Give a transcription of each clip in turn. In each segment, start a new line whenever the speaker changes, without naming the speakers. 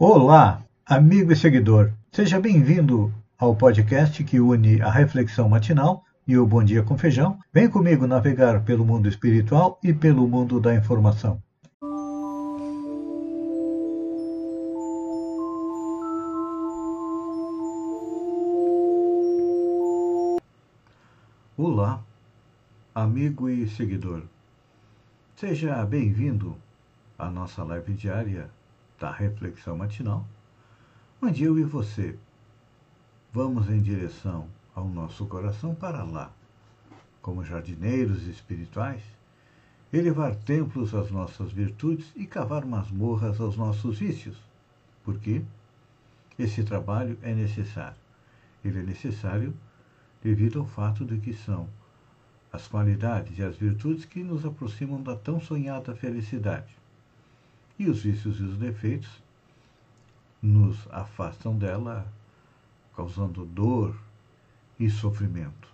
Olá, amigo e seguidor. Seja bem-vindo ao podcast que une a reflexão matinal e o Bom Dia com Feijão. Vem comigo navegar pelo mundo espiritual e pelo mundo da informação. Olá, amigo e seguidor. Seja bem-vindo à nossa live diária da reflexão matinal, onde eu e você vamos em direção ao nosso coração para lá, como jardineiros espirituais, elevar templos às nossas virtudes e cavar masmorras aos nossos vícios. Por quê? Esse trabalho é necessário. Ele é necessário devido ao fato de que são as qualidades e as virtudes que nos aproximam da tão sonhada felicidade. E os vícios e os defeitos nos afastam dela, causando dor e sofrimento.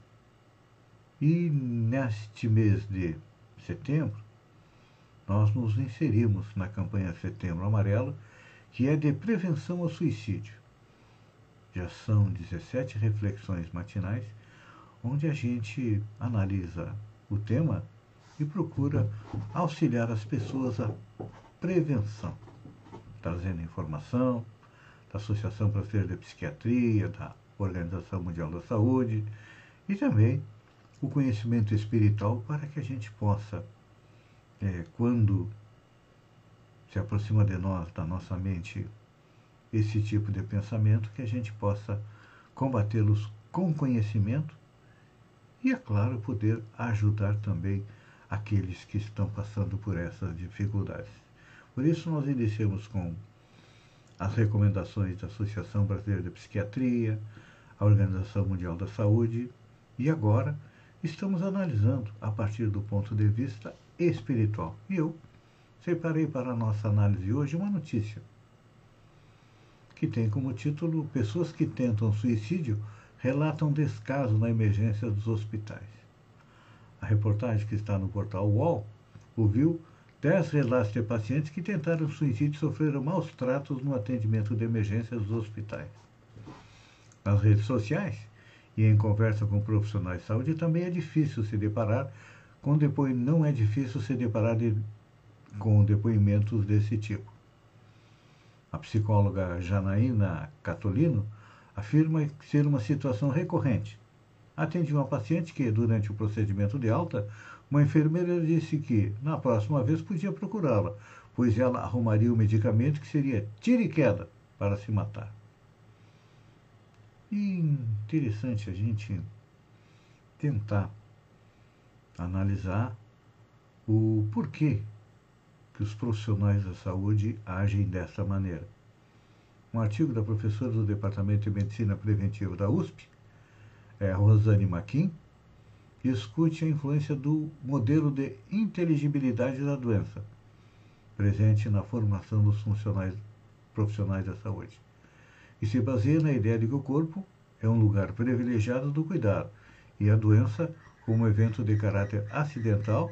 E neste mês de setembro, nós nos inserimos na campanha Setembro Amarelo, que é de prevenção ao suicídio. Já são 17 reflexões matinais onde a gente analisa o tema e procura auxiliar as pessoas à prevenção, trazendo informação da Associação Brasileira de Psiquiatria, da Organização Mundial da Saúde e também o conhecimento espiritual para que a gente possa, é, quando se aproxima de nós, da nossa mente, esse tipo de pensamento, que a gente possa combatê-los com conhecimento e, é claro, poder ajudar também aqueles que estão passando por essas dificuldades. Por isso, nós iniciamos com as recomendações da Associação Brasileira de Psiquiatria, a Organização Mundial da Saúde, e agora estamos analisando a partir do ponto de vista espiritual. E eu separei para a nossa análise hoje uma notícia que tem como título Pessoas que tentam suicídio relatam descaso na emergência dos hospitais. A reportagem que está no portal UOL ouviu dez relatos de pacientes que tentaram suicídio sofreram maus tratos no atendimento de emergência dos hospitais. Nas redes sociais e em conversa com profissionais de saúde também é difícil se deparar com depois não é difícil se deparar de, com depoimentos desse tipo. A psicóloga Janaína Catolino afirma ser uma situação recorrente. Atendi uma paciente que, durante o procedimento de alta, uma enfermeira disse que, na próxima vez, podia procurá-la, pois ela arrumaria o medicamento que seria tiro e queda para se matar. E interessante a gente tentar analisar o porquê que os profissionais da saúde agem dessa maneira um artigo da professora do Departamento de Medicina Preventiva da USP, é, Rosane Maquin, discute a influência do modelo de inteligibilidade da doença, presente na formação dos funcionais profissionais da saúde, e se baseia na ideia de que o corpo é um lugar privilegiado do cuidado e a doença, como evento de caráter acidental,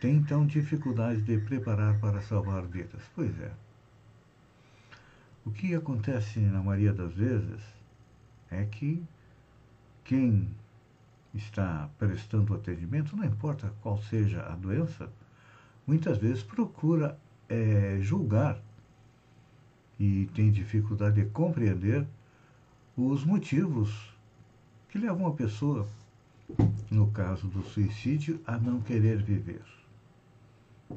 tem então dificuldade de preparar para salvar vidas. Pois é. O que acontece na maioria das vezes é que quem está prestando atendimento, não importa qual seja a doença, muitas vezes procura é, julgar e tem dificuldade de compreender os motivos que levam a pessoa, no caso do suicídio, a não querer viver.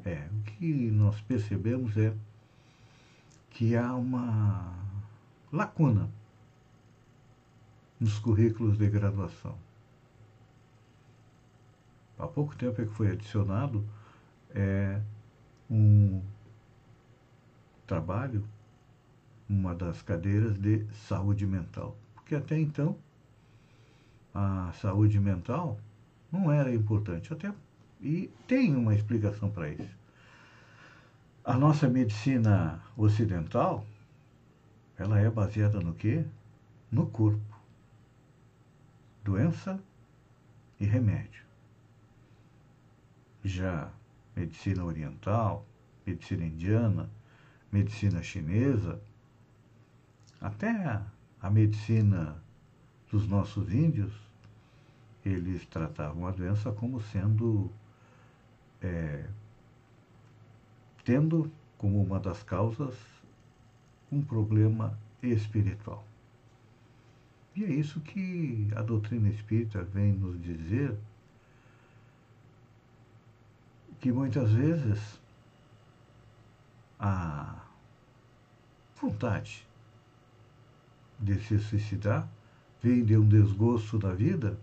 É, o que nós percebemos é que há uma lacuna nos currículos de graduação. Há pouco tempo é que foi adicionado é, um trabalho, uma das cadeiras de saúde mental. Porque até então a saúde mental não era importante. Até, e tem uma explicação para isso. A nossa medicina ocidental, ela é baseada no quê? No corpo. Doença e remédio. Já medicina oriental, medicina indiana, medicina chinesa, até a, medicina dos nossos índios, eles tratavam a doença como sendo é, tendo como uma das causas um problema espiritual. E é isso que a doutrina espírita vem nos dizer que muitas vezes a vontade de se suicidar vem de um desgosto da vida,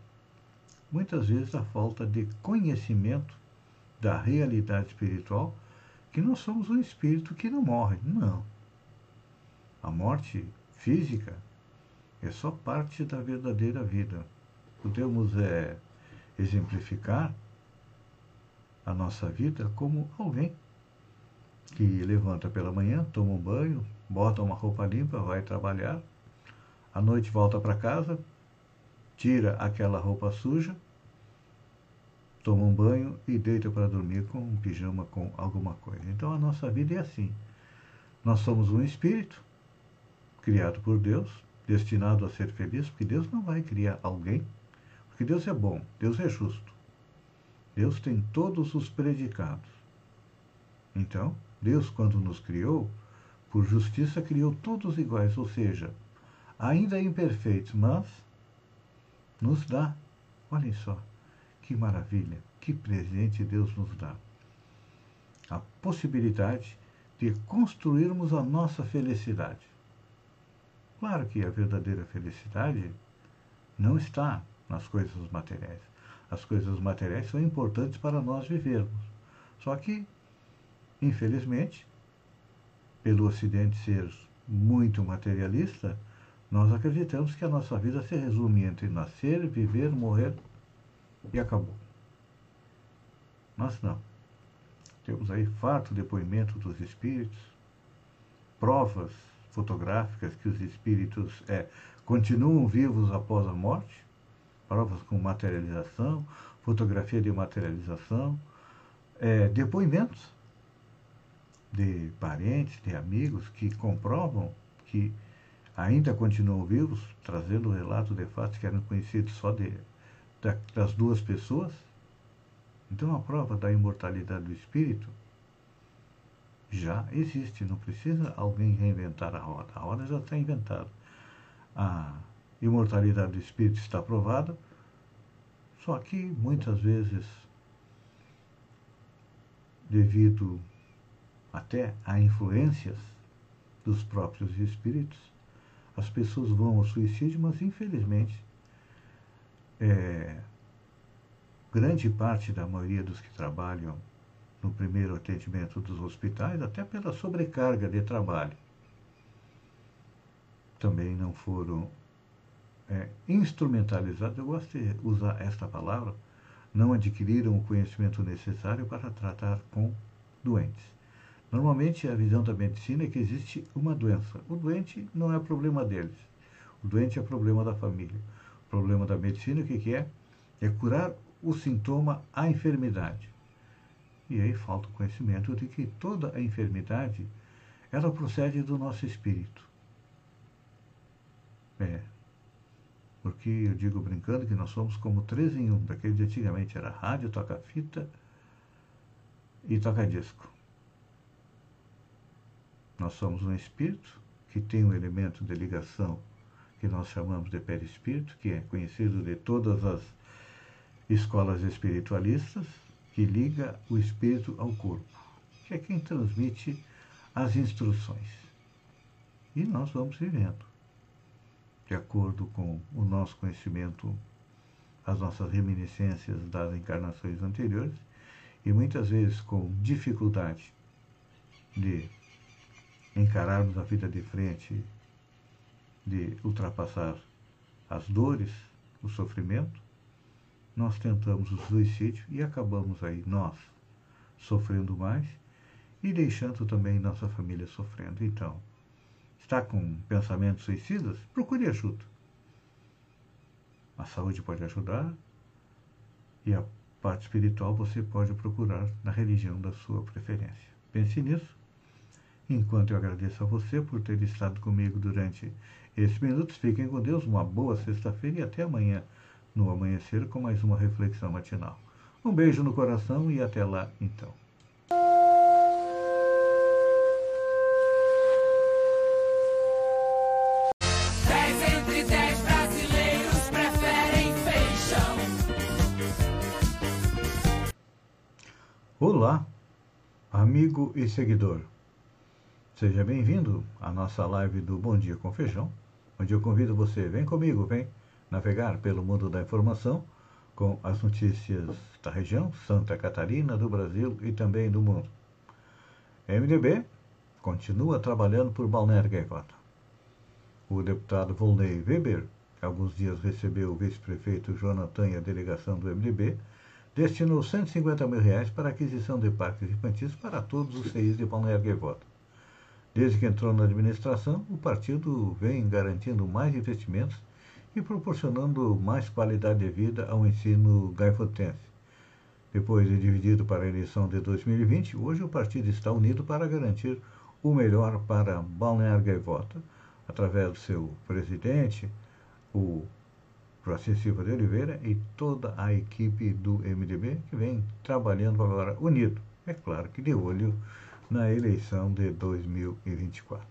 muitas vezes a falta de conhecimento da realidade espiritual, que nós somos um espírito que não morre. Não. A morte física é só parte da verdadeira vida. Podemos é, exemplificar a nossa vida como alguém que levanta pela manhã, toma um banho, bota uma roupa limpa, vai trabalhar, à noite volta para casa, tira aquela roupa suja, toma um banho e deita para dormir com um pijama, com alguma coisa. Então a nossa vida é assim. Nós somos um espírito criado por Deus, destinado a ser feliz, porque Deus não vai criar alguém, porque Deus é bom, Deus é justo. Deus tem todos os predicados. Então, Deus, quando nos criou, por justiça criou todos iguais, ou seja, ainda imperfeitos, mas nos dá, olhem só, que maravilha, que presente Deus nos dá. A possibilidade de construirmos a nossa felicidade. Claro que a verdadeira felicidade não está nas coisas materiais. As coisas materiais são importantes para nós vivermos. Só que, infelizmente, pelo Ocidente ser muito materialista, nós acreditamos que a nossa vida se resume entre nascer, viver, morrer e acabou. Mas não. Temos aí farto depoimento dos espíritos, provas fotográficas que os espíritos é, continuam vivos após a morte, provas com materialização, fotografia de materialização, é, depoimentos de parentes, de amigos que comprovam que ainda continuam vivos, trazendo relatos de fatos que eram conhecidos só de das duas pessoas. Então a prova da imortalidade do espírito já existe, não precisa alguém reinventar a roda. A roda já está inventada. A imortalidade do espírito está provada, só que muitas vezes, devido até a influências dos próprios espíritos, as pessoas vão ao suicídio, mas infelizmente é, grande parte da maioria dos que trabalham no primeiro atendimento dos hospitais, até pela sobrecarga de trabalho, também não foram é, instrumentalizados. Eu gosto de usar esta palavra, não adquiriram o conhecimento necessário para tratar com doentes. Normalmente a visão da medicina é que existe uma doença. O doente não é problema deles. O doente é problema da família problema da medicina, o que, que é? É curar o sintoma, a enfermidade. E aí falta o conhecimento de que toda a enfermidade, ela procede do nosso espírito. É. Porque eu digo brincando que nós somos como três em um. Daquele de antigamente era rádio, toca-fita e toca-disco. Nós somos um espírito que tem um elemento de ligação que nós chamamos de perispírito, que é conhecido de todas as escolas espiritualistas, que liga o espírito ao corpo, que é quem transmite as instruções. E nós vamos vivendo, de acordo com o nosso conhecimento, as nossas reminiscências das encarnações anteriores, e muitas vezes com dificuldade de encararmos a vida de frente de ultrapassar as dores, o sofrimento, nós tentamos o suicídio e acabamos aí nós sofrendo mais e deixando também nossa família sofrendo. Então, está com pensamentos suicidas? Procure ajuda. A saúde pode ajudar e a parte espiritual você pode procurar na religião da sua preferência. Pense nisso Enquanto eu agradeço a você por ter estado comigo durante esses minutos, fiquem com Deus, uma boa sexta-feira e até amanhã no amanhecer com mais uma reflexão matinal. Um beijo no coração e até lá então. Olá, amigo e seguidor. Seja bem-vindo à nossa live do Bom Dia com Feijão, onde eu convido você, vem comigo, vem navegar pelo mundo da informação com as notícias da região, Santa Catarina, do Brasil e também do mundo. MDB continua trabalhando por Balneário Gaivota. O deputado Volney Weber, que alguns dias recebeu o vice-prefeito Jonathan e a delegação do MDB, destinou 150 mil reais para aquisição de parques infantis para todos os CIs de Balneário Gaivota. Desde que entrou na administração, o partido vem garantindo mais investimentos e proporcionando mais qualidade de vida ao ensino gaifotense. Depois de dividido para a eleição de 2020, hoje o partido está unido para garantir o melhor para Balneário Gaivota, através do seu presidente, o Joacir Silva de Oliveira e toda a equipe do MDB que vem trabalhando agora unido, é claro que de olho na eleição de 2024.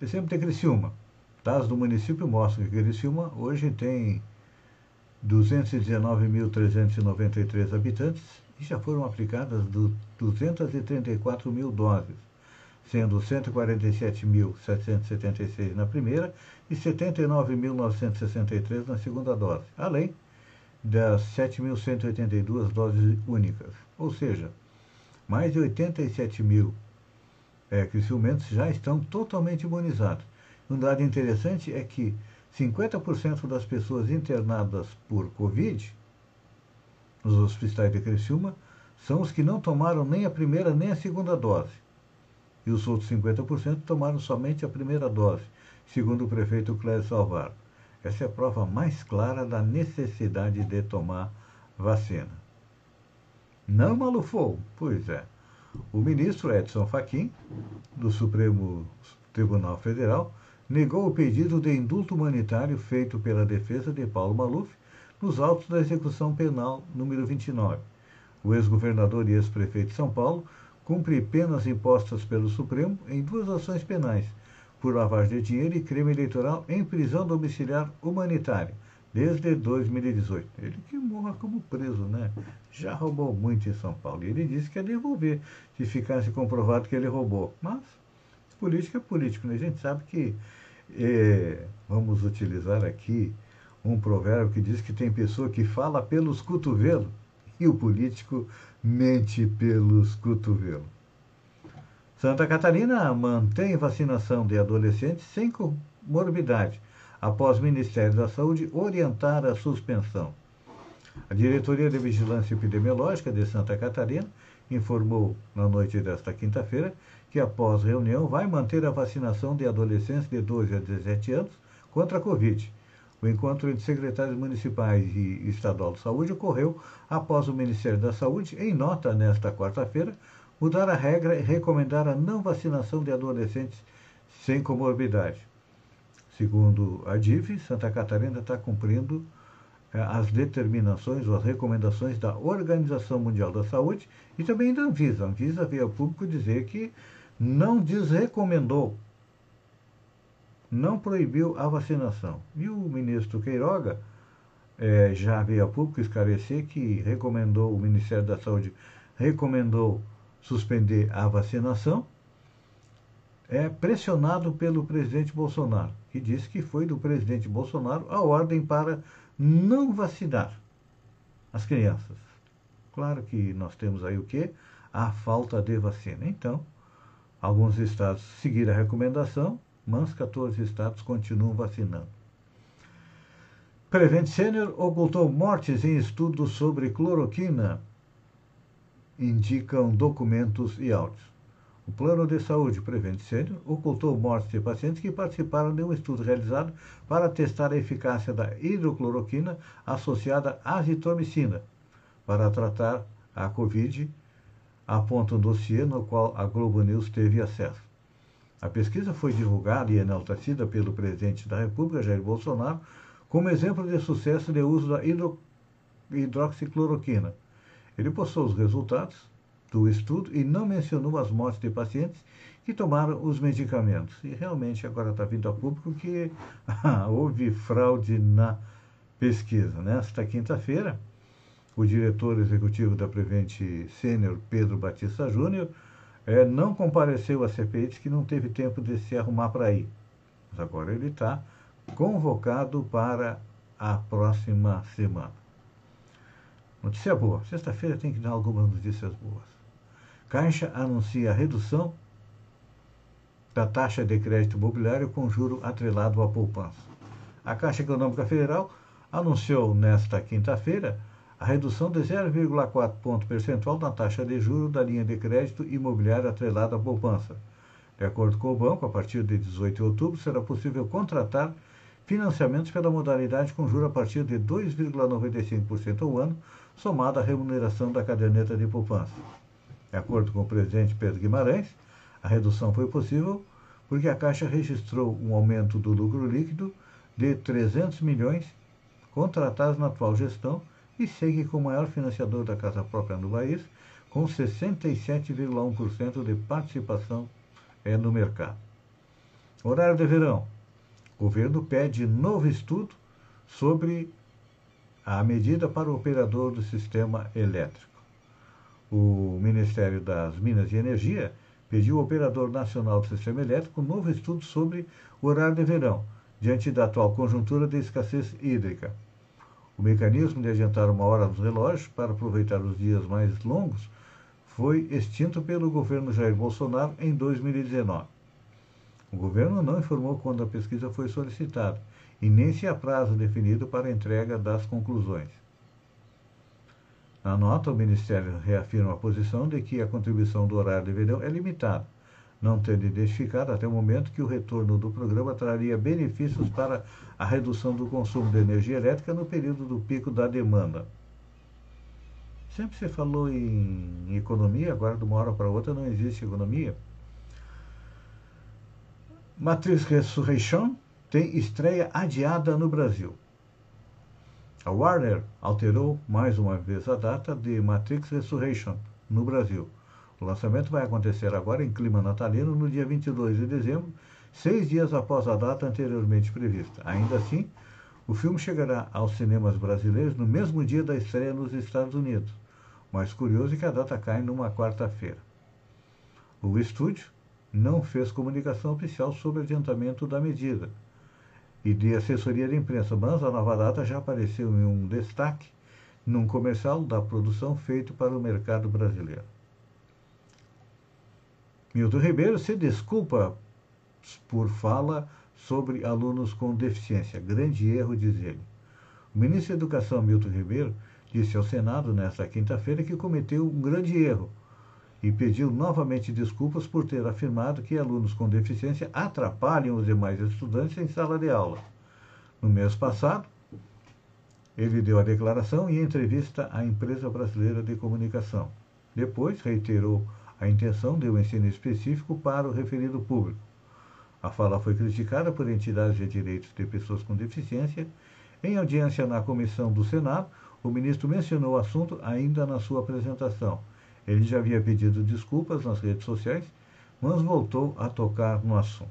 Exemplo de Criciúma. Dados do município mostram que Criciúma hoje tem 219.393 habitantes e já foram aplicadas 234 mil doses, sendo 147.776 na primeira e 79.963 na segunda dose, além das 7.182 doses únicas. Ou seja, mais de 87 mil é, criciumentos já estão totalmente imunizados. Um dado interessante é que 50% das pessoas internadas por Covid nos hospitais de Criciúma são os que não tomaram nem a primeira nem a segunda dose. E os outros 50% tomaram somente a primeira dose, segundo o prefeito Cléber Salvar. Essa é a prova mais clara da necessidade de tomar vacina. Não malufou? Pois é. O ministro Edson Fachin, do Supremo Tribunal Federal, negou o pedido de indulto humanitário feito pela defesa de Paulo Maluf nos autos da execução penal número 29. O ex-governador e ex-prefeito de São Paulo cumpre penas impostas pelo Supremo em duas ações penais, por lavagem de dinheiro e crime eleitoral em prisão domiciliar humanitária, desde 2018. Ele que morra como preso, né? Já roubou muito em São Paulo. E ele disse que ia devolver se ficasse comprovado que ele roubou. Mas política é político, né? A gente sabe que é, vamos utilizar aqui um provérbio que diz que tem pessoa que fala pelos cotovelos e o político mente pelos cotovelos. Santa Catarina mantém vacinação de adolescentes sem comorbidade, após o Ministério da Saúde orientar a suspensão. A Diretoria de Vigilância Epidemiológica de Santa Catarina informou na noite desta quinta-feira que, após reunião, vai manter a vacinação de adolescentes de 12 a 17 anos contra a Covid. O encontro entre secretários municipais e estadual de saúde ocorreu após o Ministério da Saúde, em nota nesta quarta-feira, mudar a regra e recomendar a não vacinação de adolescentes sem comorbidade. Segundo a DIV, Santa Catarina está cumprindo eh, as determinações ou as recomendações da Organização Mundial da Saúde e também da Anvisa. A Anvisa veio ao público dizer que não desrecomendou, não proibiu a vacinação. E o ministro Queiroga é, já veio a público esclarecer que recomendou, o Ministério da Saúde recomendou suspender a vacinação, é pressionado pelo presidente Bolsonaro, que disse que foi do presidente Bolsonaro a ordem para não vacinar as crianças. Claro que nós temos aí o que? A falta de vacina. Então, Alguns estados seguiram a recomendação, mas 14 estados continuam vacinando. Prevent Senior ocultou mortes em estudos sobre cloroquina, indicam documentos e áudios. O Plano de Saúde Prevent Senior ocultou mortes de pacientes que participaram de um estudo realizado para testar a eficácia da hidrocloroquina associada à azitromicina para tratar a Covid aponta um dossiê no qual a Globo News teve acesso. A pesquisa foi divulgada e enaltecida pelo presidente da República, Jair Bolsonaro, como exemplo de sucesso de uso da hidro, hidroxicloroquina. Ele postou os resultados do estudo e não mencionou as mortes de pacientes que tomaram os medicamentos. E realmente agora está vindo a público que houve fraude na pesquisa. Nesta quinta-feira, o diretor executivo da Prevent Sênior, Pedro Batista Júnior, é, não compareceu à CPI, que não teve tempo de se arrumar para ir. Mas agora ele está convocado para a próxima semana. Notícia boa. Sexta-feira tem que dar algumas notícias boas. Caixa anuncia a redução da taxa de crédito imobiliário com juro atrelado à poupança. A Caixa Econômica Federal anunciou nesta quinta-feira a redução de 0,4 ponto percentual na taxa de juros da linha de crédito imobiliário atrelada à poupança. De acordo com o banco, a partir de 18 de outubro será possível contratar financiamentos pela modalidade com juros a partir de 2,95% ao ano, somada à remuneração da caderneta de poupança. De acordo com o presidente Pedro Guimarães, a redução foi possível porque a Caixa registrou um aumento do lucro líquido de 300 milhões contratados na atual gestão e segue como maior financiador da casa própria no país, com 67,1% de participação é, no mercado. Horário de verão. O governo pede novo estudo sobre a medida para o operador do sistema elétrico. O Ministério das Minas e Energia pediu ao Operador Nacional do Sistema Elétrico um novo estudo sobre o horário de verão, diante da atual conjuntura de escassez hídrica. O mecanismo de adiantar uma hora nos relógios para aproveitar os dias mais longos foi extinto pelo governo Jair Bolsonaro em 2019. O governo não informou quando a pesquisa foi solicitada e nem se há prazo definido para a entrega das conclusões. Na nota, o Ministério reafirma a posição de que a contribuição do horário de verão é limitada não tendo identificado até o momento que o retorno do programa traria benefícios para a redução do consumo de energia elétrica no período do pico da demanda. Sempre se falou em economia, agora de uma hora para outra não existe economia. Matrix Resurrection tem estreia adiada no Brasil. A Warner alterou mais uma vez a data de Matrix Resurrection no Brasil o lançamento vai acontecer agora em clima natalino no dia 22 de dezembro, seis dias após a data anteriormente prevista. Ainda assim, o filme chegará aos cinemas brasileiros no mesmo dia da estreia nos Estados Unidos. O mais curioso é que a data cai numa quarta-feira. O estúdio não fez comunicação oficial sobre o adiantamento da medida e de assessoria de imprensa, mas a nova data já apareceu em um destaque num comercial da produção feito para o mercado brasileiro. Milton Ribeiro se desculpa por fala sobre alunos com deficiência. Grande erro, diz ele. O ministro da Educação, Milton Ribeiro, disse ao Senado nesta quinta-feira que cometeu um grande erro e pediu novamente desculpas por ter afirmado que alunos com deficiência atrapalham os demais estudantes em sala de aula. No mês passado, ele deu a declaração em entrevista à empresa brasileira de comunicação. Depois, reiterou a intenção de um ensino específico para o referido público. A fala foi criticada por entidades de direitos de pessoas com deficiência. Em audiência na comissão do Senado, o ministro mencionou o assunto ainda na sua apresentação. Ele já havia pedido desculpas nas redes sociais, mas voltou a tocar no assunto.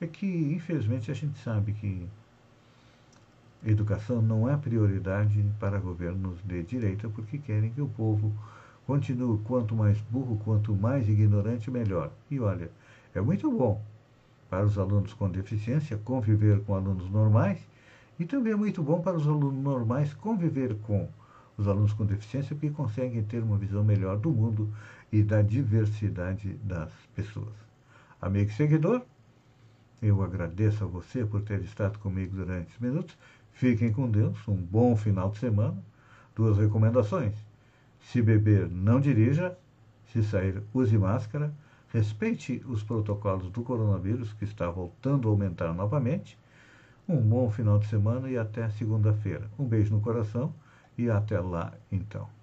É que, infelizmente, a gente sabe que educação não é prioridade para governos de direita porque querem que o povo Continuo, quanto mais burro, quanto mais ignorante, melhor. E olha, é muito bom para os alunos com deficiência conviver com alunos normais e também é muito bom para os alunos normais conviver com os alunos com deficiência porque conseguem ter uma visão melhor do mundo e da diversidade das pessoas. Amigo e seguidor, eu agradeço a você por ter estado comigo durante esses minutos. Fiquem com Deus, um bom final de semana. Duas recomendações. Se beber, não dirija. Se sair, use máscara. Respeite os protocolos do coronavírus, que está voltando a aumentar novamente. Um bom final de semana e até segunda-feira. Um beijo no coração e até lá, então.